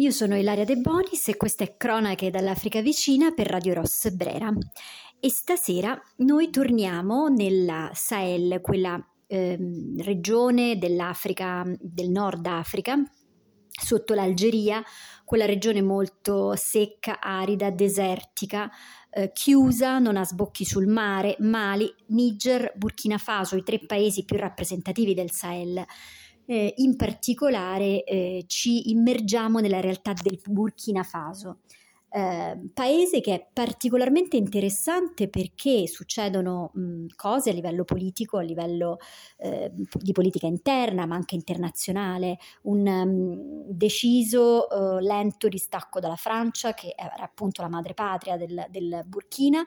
Io sono Ilaria De Bonis e questa è Cronache dall'Africa vicina per Radio Ross Brera. E stasera noi torniamo nella Sahel, quella eh, regione dell'Africa, del Nord Africa, sotto l'Algeria, quella regione molto secca, arida, desertica, eh, chiusa, non ha sbocchi sul mare, Mali, Niger, Burkina Faso, i tre paesi più rappresentativi del Sahel. Eh, in particolare eh, ci immergiamo nella realtà del Burkina Faso. Eh, paese che è particolarmente interessante perché succedono mh, cose a livello politico, a livello eh, di politica interna, ma anche internazionale, un um, deciso, uh, lento distacco dalla Francia, che era appunto la madrepatria del, del Burkina,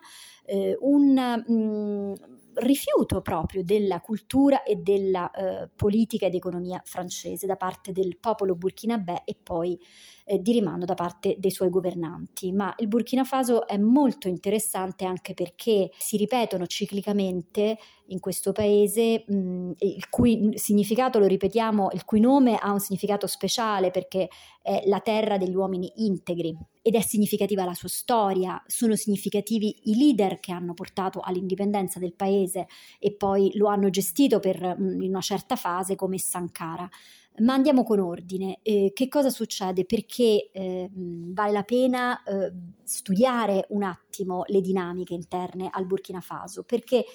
eh, un mh, rifiuto proprio della cultura e della uh, politica ed economia francese da parte del popolo burkinabè e poi eh, di rimando da parte dei suoi governanti. Ma il Burkina Faso è molto interessante anche perché si ripetono ciclicamente in questo paese, mh, il cui significato, lo ripetiamo, il cui nome ha un significato speciale perché è la terra degli uomini integri ed è significativa la sua storia, sono significativi i leader che hanno portato all'indipendenza del paese e poi lo hanno gestito per, in una certa fase come Sankara. Ma andiamo con ordine. Eh, che cosa succede? Perché eh, vale la pena eh, studiare un attimo le dinamiche interne al Burkina Faso? Perché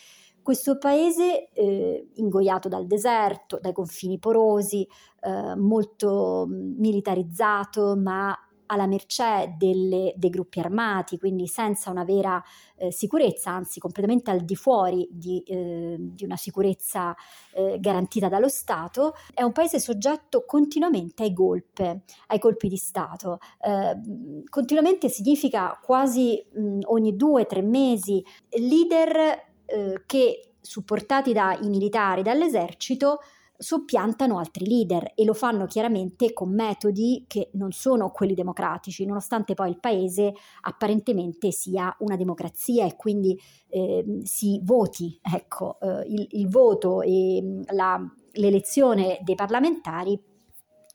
questo paese, eh, ingoiato dal deserto, dai confini porosi, eh, molto militarizzato, ma alla mercé delle, dei gruppi armati, quindi senza una vera eh, sicurezza, anzi completamente al di fuori di, eh, di una sicurezza eh, garantita dallo Stato, è un paese soggetto continuamente ai golpe, ai colpi di Stato. Eh, continuamente significa quasi mh, ogni due o tre mesi leader eh, che supportati dai militari, dall'esercito, soppiantano altri leader e lo fanno chiaramente con metodi che non sono quelli democratici, nonostante poi il paese apparentemente sia una democrazia e quindi eh, si voti. Ecco, eh, il, il, voto e mm, la, l'elezione dei parlamentari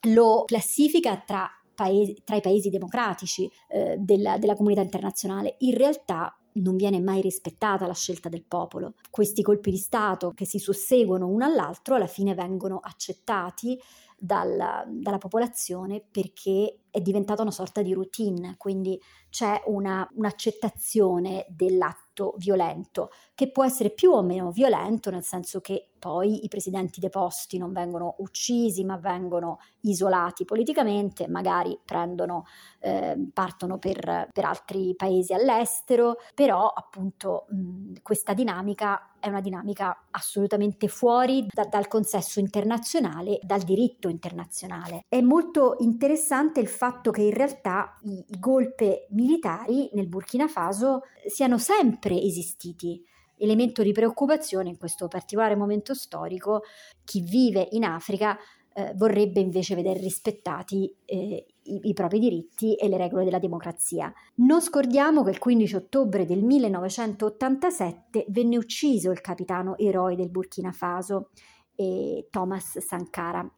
lo classifica tra, paesi, tra i paesi democratici eh, della, della comunità internazionale. In realtà non viene mai rispettata la scelta del popolo. Questi colpi di Stato che si susseguono uno all'altro alla fine vengono accettati dalla, dalla popolazione perché è diventata una sorta di routine, quindi c'è una, un'accettazione dell'atto violento, che può essere più o meno violento, nel senso che poi i presidenti deposti non vengono uccisi, ma vengono isolati politicamente, magari prendono, eh, partono per, per, altri paesi all'estero, però appunto mh, questa dinamica è una dinamica assolutamente fuori da, dal consesso internazionale, dal diritto internazionale. È molto interessante il fatto che in realtà i, i golpe militari nel Burkina Faso siano sempre esistiti. Elemento di preoccupazione in questo particolare momento storico, chi vive in Africa eh, vorrebbe invece vedere rispettati eh, i, i, propri diritti e le regole della democrazia. Non scordiamo che il 15 ottobre del 1987 venne ucciso il capitano eroe del Burkina Faso, eh, Thomas Sankara.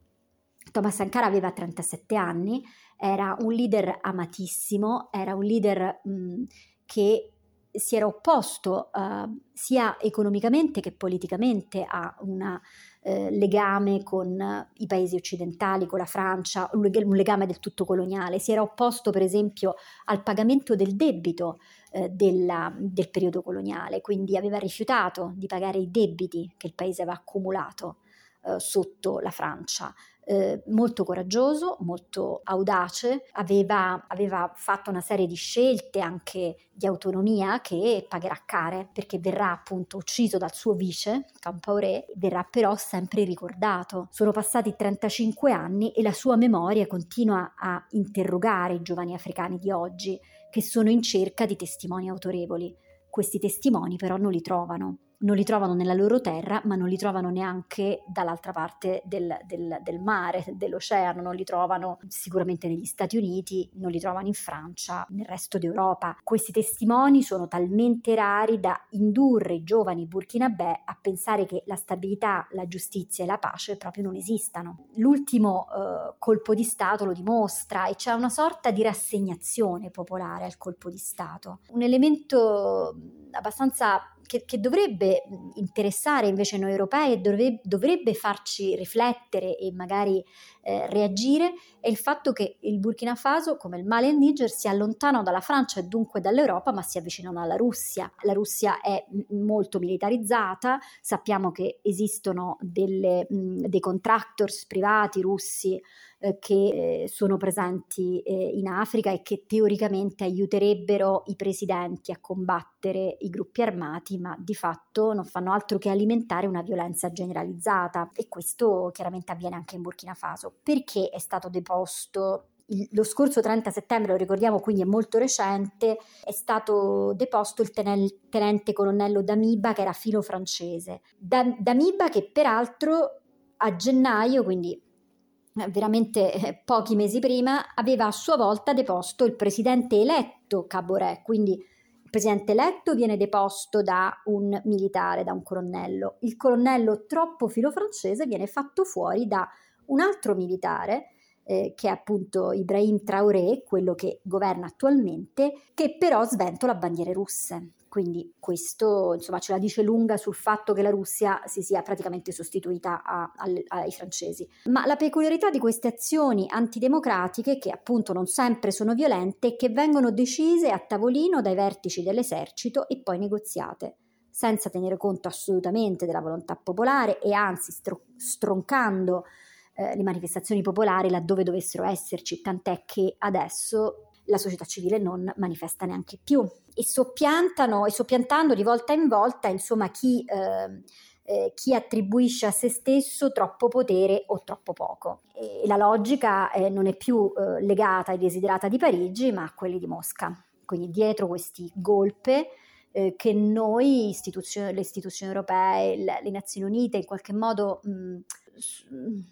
Thomas Sankara aveva 37 anni, era un leader amatissimo, era un leader mh, che si era opposto uh, sia economicamente che politicamente a un eh, legame con i paesi occidentali, con la Francia, un, legame del tutto coloniale. Si era opposto, per esempio, al pagamento del debito eh, della, del periodo coloniale, quindi aveva rifiutato di pagare i debiti che il paese aveva accumulato eh, sotto la Francia eh, molto coraggioso, molto audace, aveva, aveva, fatto una serie di scelte anche di autonomia che pagherà care perché verrà appunto ucciso dal suo vice, Campaoré, verrà però sempre ricordato. Sono passati 35 anni e la sua memoria continua a interrogare i giovani africani di oggi che sono in cerca di testimoni autorevoli. Questi testimoni però non li trovano non li trovano nella loro terra, ma non li trovano neanche dall'altra parte del, del, del, mare, dell'oceano, non li trovano sicuramente negli Stati Uniti, non li trovano in Francia, nel resto d'Europa. Questi testimoni sono talmente rari da indurre i giovani burkinabè a pensare che la stabilità, la giustizia e la pace proprio non esistano. L'ultimo eh, colpo di Stato lo dimostra e c'è una sorta di rassegnazione popolare al colpo di Stato, un elemento abbastanza che, che, dovrebbe interessare invece noi europei e dovrebbe, dovrebbe farci riflettere e magari eh, reagire è il fatto che il Burkina Faso, come il Mali e il Niger, si allontanano dalla Francia e dunque dall'Europa, ma si avvicinano alla Russia. La Russia è molto militarizzata, sappiamo che esistono delle, mh, dei contractors privati russi eh, che eh, sono presenti eh, in Africa e che teoricamente aiuterebbero i presidenti a combattere i gruppi armati, ma di fatto non fanno altro che alimentare una violenza generalizzata e questo chiaramente avviene anche in Burkina Faso. Perché è stato deposto lo scorso 30 settembre, lo ricordiamo quindi è molto recente, è stato deposto il tenente colonnello Damiba che era filo francese. Damiba che peraltro a gennaio, quindi eh, veramente eh, pochi mesi prima, aveva a sua volta deposto il presidente eletto Caboret, quindi il presidente eletto viene deposto da un militare, da un colonnello. Il colonnello troppo filo francese viene fatto fuori da un altro militare, eh, che è appunto Ibrahim Traoré, quello che governa attualmente, che però sventola bandiere russe. Quindi questo insomma ce la dice lunga sul fatto che la Russia si sia praticamente sostituita a, a, ai francesi. Ma la peculiarità di queste azioni antidemocratiche, che appunto non sempre sono violente, che vengono decise a tavolino dai vertici dell'esercito e poi negoziate senza tenere conto assolutamente della volontà popolare e anzi stro- stroncando eh, le manifestazioni popolari laddove dovessero esserci, tant'è che adesso la società civile non manifesta neanche più e soppiantano e soppiantando di volta in volta insomma chi, eh, eh, chi attribuisce a se stesso troppo potere o troppo poco. E la logica eh, non è più eh, legata ai desiderata di Parigi ma a quelli di Mosca. Quindi dietro questi golpe eh, che noi, istituzioni, le istituzioni europee, le, le, Nazioni Unite in qualche modo mh,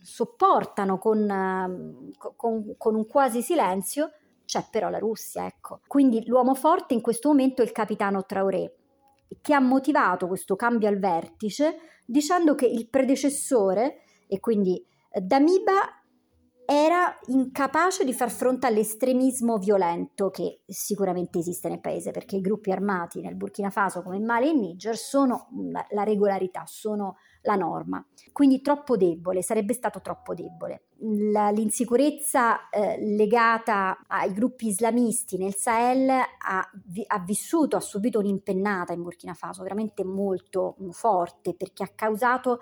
sopportano con, con, con un quasi silenzio, c'è però la Russia, ecco. Quindi l'uomo forte in questo momento è il capitano Traoré, che ha motivato questo cambio al vertice dicendo che il predecessore, e quindi eh, Damiba era incapace di far fronte all'estremismo violento che sicuramente esiste nel paese, perché i gruppi armati nel Burkina Faso come in Mali e in Niger sono la regolarità, sono la norma. Quindi troppo debole, sarebbe stato troppo debole. L'insicurezza eh, legata ai gruppi islamisti nel Sahel ha, ha, vissuto, ha subito un'impennata in Burkina Faso veramente molto forte perché ha causato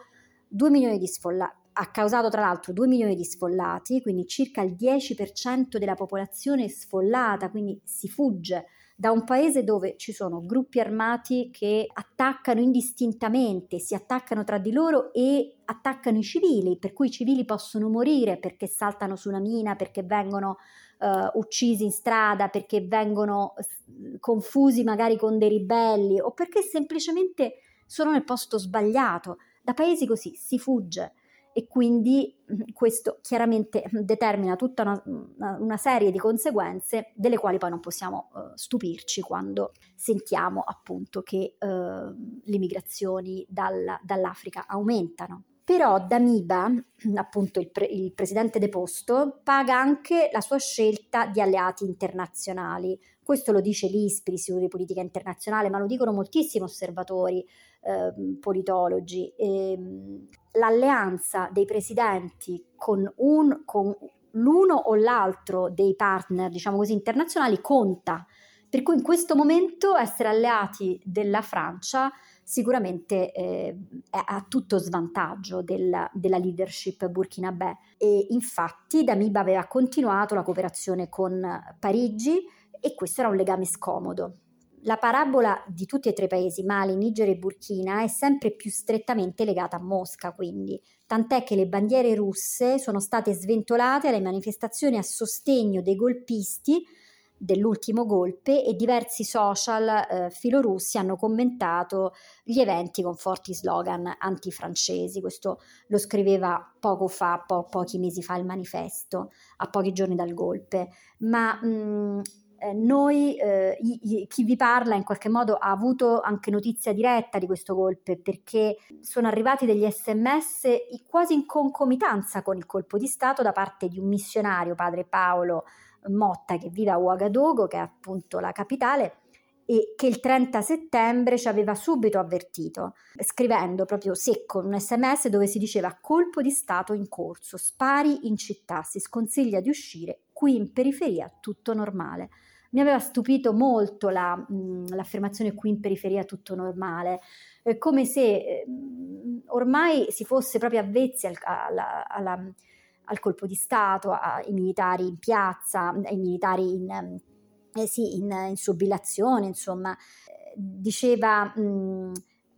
2 milioni di sfollati ha causato tra l'altro 2 milioni di sfollati, quindi circa il 10% della popolazione sfollata, quindi si fugge da un paese dove ci sono gruppi armati che attaccano indistintamente, si attaccano tra di loro e attaccano i civili, per cui i civili possono morire perché saltano su una mina, perché vengono uh, uccisi in strada, perché vengono confusi magari con dei ribelli o perché semplicemente sono nel posto sbagliato. Da paesi così si fugge e quindi mm, questo chiaramente determina tutta una, una, serie di conseguenze delle quali poi non possiamo uh, stupirci quando sentiamo appunto che uh, le migrazioni dal, dall'Africa aumentano. Però Damiba, appunto il, pre, il presidente deposto, paga anche la sua scelta di alleati internazionali. Questo lo dice l'ISPRI, l'Istituto di Politica Internazionale, ma lo dicono moltissimi osservatori eh, politologi. E, ehm, l'alleanza dei presidenti con, un, con l'uno o l'altro dei partner, diciamo così, internazionali conta. Per cui in questo momento essere alleati della Francia sicuramente eh, è a tutto svantaggio della, della leadership burkinabè. E infatti Damiba aveva continuato la cooperazione con Parigi e questo era un legame scomodo. La parabola di tutti e tre i paesi, Mali, Niger e Burkina, è sempre più strettamente legata a Mosca, quindi, tant'è che le bandiere russe sono state sventolate alle manifestazioni a sostegno dei golpisti dell'ultimo golpe e diversi social eh, filorussi hanno commentato gli eventi con forti slogan antifrancesi. Questo lo scriveva poco fa, po- pochi mesi fa il manifesto, a pochi giorni dal golpe. Ma mh, eh, noi, eh, chi vi parla in qualche modo ha avuto anche notizia diretta di questo golpe perché sono arrivati degli sms quasi in concomitanza con il colpo di Stato da parte di un missionario, padre Paolo Motta, che vive a Ouagadougou, che è appunto la capitale, e che il 30 settembre ci aveva subito avvertito, scrivendo proprio secco un sms dove si diceva colpo di Stato in corso, spari in città, si sconsiglia di uscire, qui in periferia tutto normale. Mi aveva stupito molto la, mh, l'affermazione qui in periferia tutto normale, eh, come se eh, ormai si fosse proprio avvezzi al, alla, alla, al colpo di Stato, ai militari in piazza, ai militari in, eh, sì, in, in subilazione, insomma. Diceva... Mh,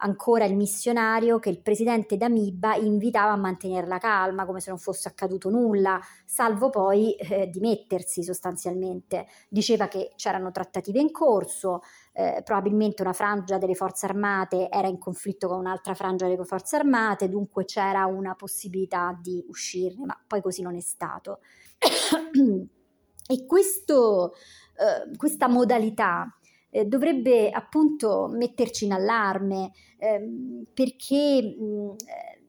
ancora il missionario che il presidente Damiba invitava a mantenere la calma come se non fosse accaduto nulla, salvo poi eh, dimettersi sostanzialmente. Diceva che c'erano trattative in corso, eh, probabilmente una frangia delle forze armate era in conflitto con un'altra frangia delle forze armate, dunque c'era una possibilità di uscirne, ma poi così non è stato. e questo, eh, questa modalità eh, dovrebbe appunto metterci in allarme ehm, perché mh,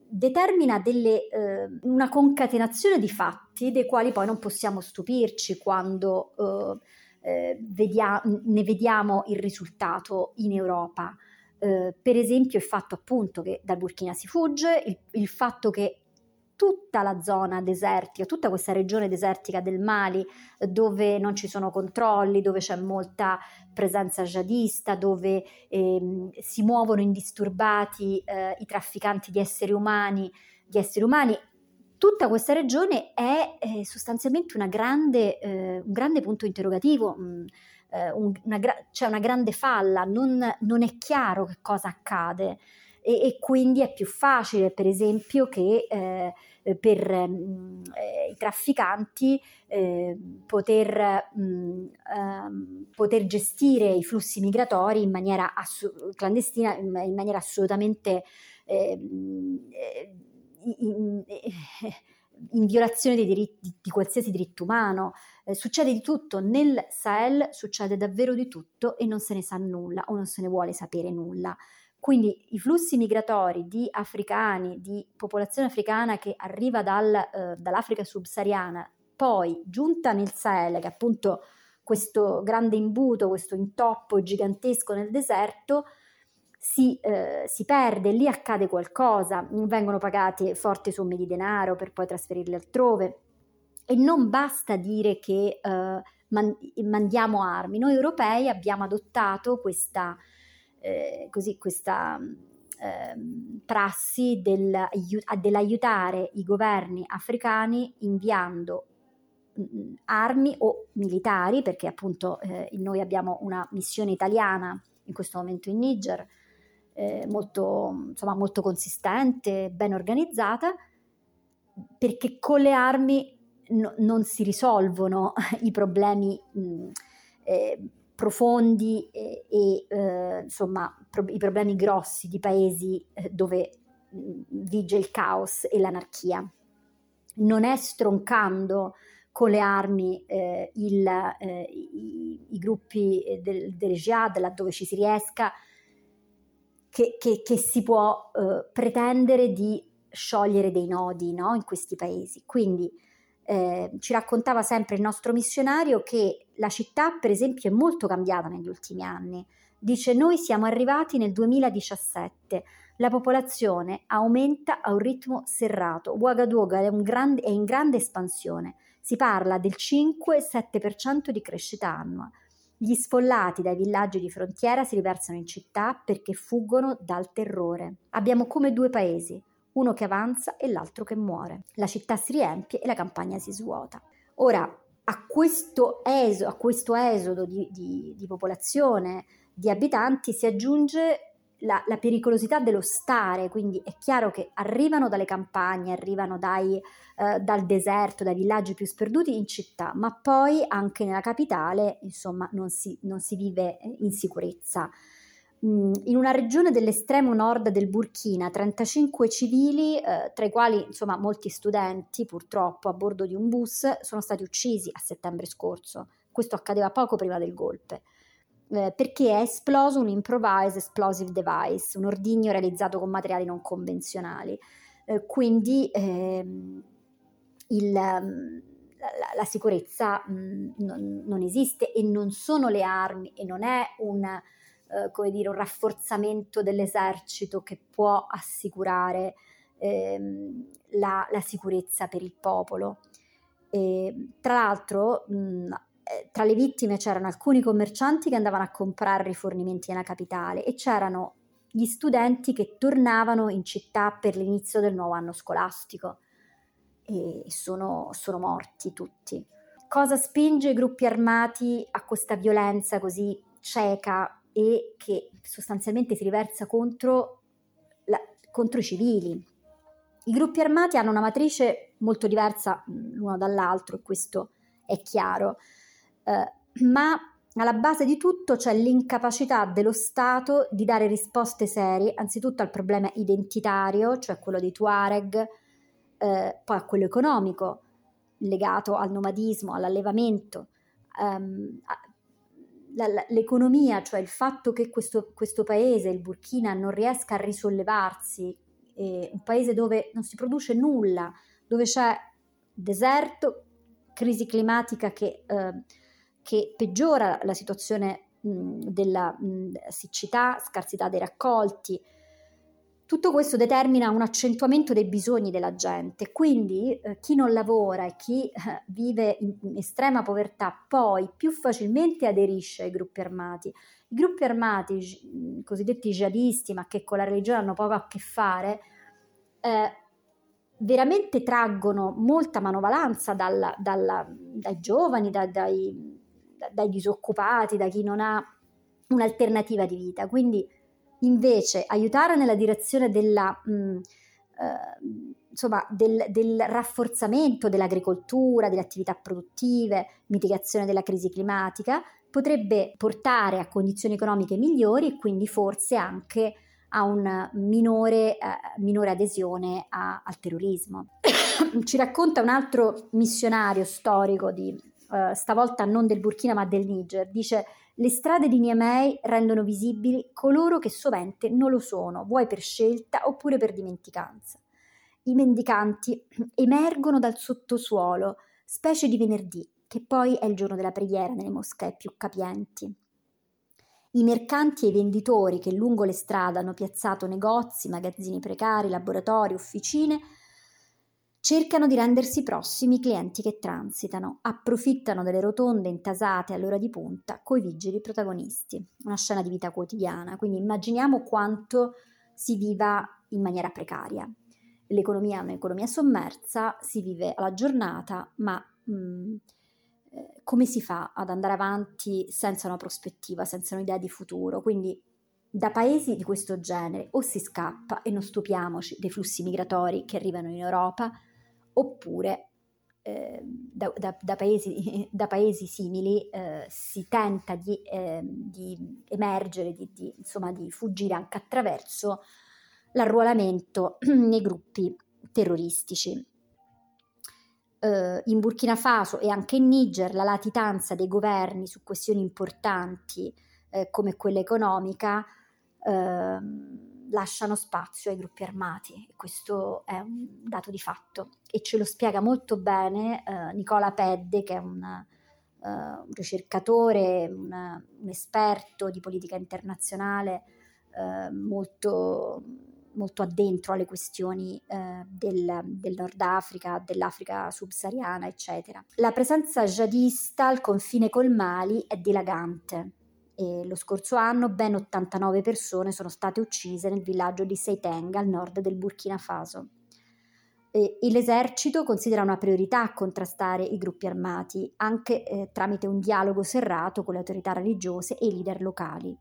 determina delle, eh, una concatenazione di fatti dei quali poi non possiamo stupirci quando eh, eh vedia- ne vediamo il risultato in Europa. Eh, per esempio il fatto appunto che dal Burkina si fugge, il, il fatto che tutta la zona desertica, tutta questa regione desertica del Mali dove non ci sono controlli, dove c'è molta presenza jihadista, dove ehm, si muovono indisturbati eh, i trafficanti di esseri umani, di esseri umani. Tutta questa regione è eh, sostanzialmente grande, eh, un grande punto interrogativo. Mh, mm, eh, un, una gra- c'è una grande falla, non, non è chiaro che cosa accade e, e quindi è più facile, per esempio, che eh, per mh, eh, i trafficanti poter, mh, ehm, poter, gestire i flussi migratori in maniera assu- clandestina, in, in, maniera assolutamente ehm, eh, in, in, violazione dei diritti, di qualsiasi diritto umano. Eh, succede di tutto nel Sahel, succede davvero di tutto e non se ne sa nulla o non se ne vuole sapere nulla. Quindi i flussi migratori di africani, di popolazione africana che arriva dal, eh, dall'Africa subsahariana, poi giunta nel Sahel, che è appunto questo grande imbuto, questo intoppo gigantesco nel deserto, si, eh, si, perde, lì accade qualcosa, vengono pagate forti somme di denaro per poi trasferirle altrove e non basta dire che eh, man- mandiamo armi. Noi europei abbiamo adottato questa eh, così questa eh, prassi del, dell'aiutare i governi africani inviando mh, armi o militari, perché appunto eh, noi abbiamo una missione italiana in questo momento in Niger, eh, molto, insomma, molto consistente, ben organizzata, perché con le armi no, non si risolvono i problemi mh, eh, profondi e, e eh, insomma pro- i problemi grossi di paesi eh, dove vige il caos e l'anarchia. Non è stroncando con le armi eh, il, eh, i, i, gruppi del, del jihad laddove ci si riesca che, che, che si può eh, pretendere di sciogliere dei nodi no, in questi paesi. Quindi eh, ci raccontava sempre il nostro missionario che la città, per esempio, è molto cambiata negli ultimi anni. Dice: Noi siamo arrivati nel 2017, la popolazione aumenta a un ritmo serrato. Ouagadougou è, grande, è in grande espansione. Si parla del 5-7% di crescita annua. Gli sfollati dai villaggi di frontiera si riversano in città perché fuggono dal terrore. Abbiamo come due paesi, uno che avanza e l'altro che muore. La città si riempie e la campagna si svuota. Ora, a questo, esodo, a questo esodo di, di, di popolazione, di abitanti, si aggiunge la, la, pericolosità dello stare, quindi è chiaro che arrivano dalle campagne, arrivano dai, eh, dal deserto, dai villaggi più sperduti in città, ma poi anche nella capitale, insomma, non si, non si vive in sicurezza. Mm, in una regione dell'estremo nord del Burkina, 35 civili, eh, tra i quali insomma molti studenti, purtroppo a bordo di un bus, sono stati uccisi a settembre scorso. Questo accadeva poco prima del golpe eh, perché è esploso un improvised explosive device, un ordigno realizzato con materiali non convenzionali. Eh, quindi ehm, il, la, la, sicurezza mh, mm, non, non, esiste e non sono le armi e non è un, eh, come dire, un rafforzamento dell'esercito che può assicurare ehm, la, la, sicurezza per il popolo. E, tra l'altro, mh, mm, eh, tra le vittime c'erano alcuni commercianti che andavano a comprare rifornimenti nella capitale e c'erano gli studenti che tornavano in città per l'inizio del nuovo anno scolastico e sono, sono morti tutti. Cosa spinge i gruppi armati a questa violenza così cieca e che sostanzialmente si riversa contro, la, contro i civili? I gruppi armati hanno una matrice molto diversa l'uno dall'altro, questo è chiaro eh, ma alla base di tutto c'è l'incapacità dello Stato di dare risposte serie, anzitutto al problema identitario, cioè quello dei Tuareg, eh, poi a quello economico, legato al nomadismo, all'allevamento, um, l'economia, cioè il fatto che questo, questo, paese, il Burkina, non riesca a risollevarsi, eh, un paese dove non si produce nulla, dove c'è deserto, crisi climatica che... Eh, che peggiora la situazione della siccità, scarsità dei raccolti. Tutto questo determina un accentuamento dei bisogni della gente, quindi eh, chi non lavora e chi eh, vive in, in, estrema povertà poi più facilmente aderisce ai gruppi armati. I gruppi armati, i cosiddetti jihadisti, ma che con la religione hanno poco a che fare, eh, veramente traggono molta manovalanza dalla, dalla, dai giovani, da, dai, dai disoccupati, da chi non ha un'alternativa di vita. Quindi invece aiutare nella direzione della, mh, mm, eh, insomma, del, del, rafforzamento dell'agricoltura, delle attività produttive, mitigazione della crisi climatica, potrebbe portare a condizioni economiche migliori e quindi forse anche a una minore, eh, minore adesione a, al terrorismo. Ci racconta un altro missionario storico di eh, stavolta non del Burkina ma del Niger, dice le strade di Niamey rendono visibili coloro che sovente non lo sono, vuoi per scelta oppure per dimenticanza. I mendicanti emergono dal sottosuolo, specie di venerdì, che poi è il giorno della preghiera nelle moschee più capienti. I mercanti e i venditori che lungo le strade hanno piazzato negozi, magazzini precari, laboratori, officine, Cercano di rendersi prossimi i clienti che transitano, approfittano delle rotonde intasate all'ora di punta coi vigili protagonisti. Una scena di vita quotidiana, quindi immaginiamo quanto si viva in maniera precaria. L'economia è un'economia sommersa, si vive alla giornata, ma mh, mm, eh, come si fa ad andare avanti senza una prospettiva, senza un'idea di futuro? Quindi da paesi di questo genere o si scappa e non stupiamoci dei flussi migratori che arrivano in Europa, oppure eh, da, da, da, paesi, da, paesi, simili eh, si tenta di, eh, di emergere, di, di, insomma, di fuggire anche attraverso l'arruolamento nei gruppi terroristici. Uh, in Burkina Faso e anche in Niger la latitanza dei governi su questioni importanti uh, come quella economica uh, lasciano spazio ai gruppi armati questo è un dato di fatto e ce lo spiega molto bene eh, Nicola Pedde che è un, uh, un ricercatore, un, un, esperto di politica internazionale uh, molto, molto addentro alle questioni uh, del, del, Nord Africa, dell'Africa subsahariana, eccetera. La presenza jihadista al confine col Mali è dilagante e lo scorso anno ben 89 persone sono state uccise nel villaggio di Seiteng al nord del Burkina Faso. E, l'esercito considera una priorità contrastare i gruppi armati, anche eh, tramite un dialogo serrato con le autorità religiose e i leader locali.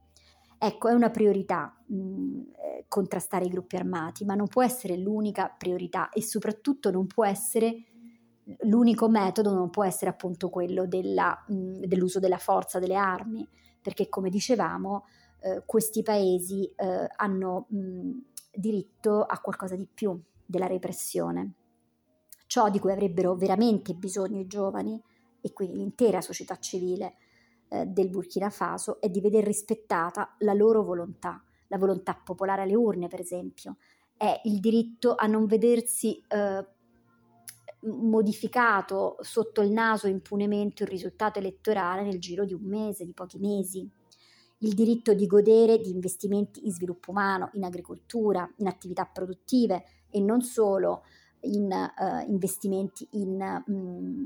Ecco, è una priorità mh, eh, contrastare i gruppi armati, ma non può essere l'unica priorità e soprattutto non può essere l'unico metodo, non può essere appunto quello della, mh, dell'uso della forza, delle armi, perché come dicevamo eh, questi paesi eh, hanno mh, diritto a qualcosa di più della repressione. Ciò di cui avrebbero veramente bisogno i giovani e quindi l'intera società civile eh, del Burkina Faso è di vedere rispettata la loro volontà, la volontà popolare alle urne per esempio, è il diritto a non vedersi eh, modificato sotto il naso impunemente il risultato elettorale nel giro di un mese, di pochi mesi, il diritto di godere di investimenti in sviluppo umano, in agricoltura, in attività produttive e non solo in uh, investimenti in, um,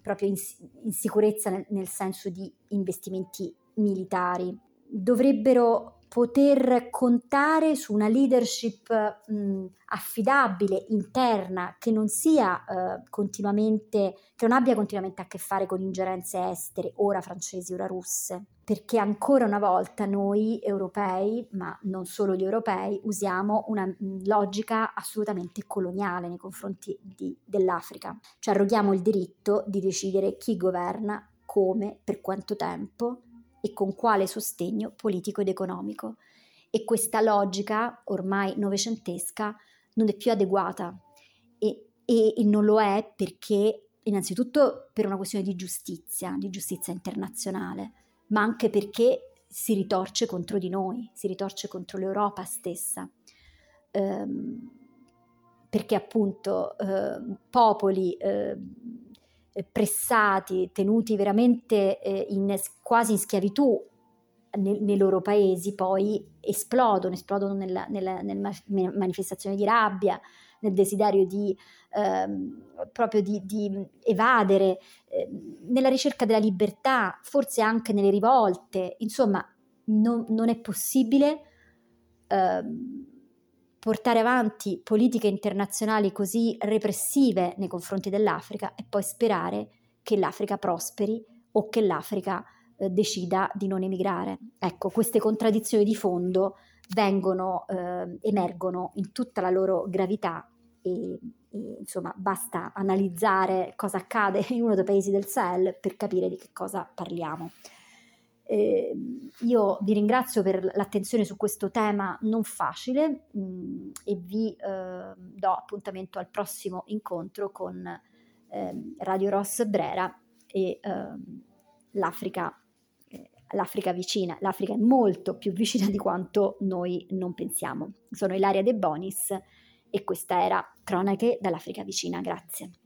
proprio in, in sicurezza nel, nel senso di investimenti militari. Dovrebbero poter contare su una leadership mh, affidabile, interna, che non sia eh, continuamente, che non abbia continuamente a che fare con ingerenze estere, ora francesi, ora russe, perché ancora una volta noi europei, ma non solo gli europei, usiamo una mh, logica assolutamente coloniale nei confronti di, dell'Africa, cioè arroghiamo il diritto di decidere chi governa, come, per quanto tempo e con quale sostegno politico ed economico. E questa logica, ormai novecentesca, non è più adeguata e, e, e non lo è perché innanzitutto per una questione di giustizia, di giustizia internazionale, ma anche perché si ritorce contro di noi, si ritorce contro l'Europa stessa. Ehm, perché appunto eh, popoli eh, pressati, tenuti veramente eh, in, quasi in schiavitù nei, nei, loro paesi, poi esplodono, esplodono nella, nella, nella manifestazione di rabbia, nel desiderio di ehm, proprio di, di evadere, eh, nella ricerca della libertà, forse anche nelle rivolte, insomma, non, non è possibile. Ehm, portare avanti politiche internazionali così repressive nei confronti dell'Africa e poi sperare che l'Africa prosperi o che l'Africa eh, decida di non emigrare. Ecco, queste contraddizioni di fondo vengono, eh, emergono in tutta la loro gravità e, e, insomma basta analizzare cosa accade in uno dei paesi del Sahel per capire di che cosa parliamo. Eh, io vi ringrazio per l'attenzione su questo tema non facile mh, mm, e vi eh, do appuntamento al prossimo incontro con eh, Radio Ross Brera e ehm, l'Africa, eh, l'Africa vicina. L'Africa è molto più vicina di quanto noi non pensiamo. Sono Ilaria De Bonis e questa era Cronache dall'Africa vicina. Grazie.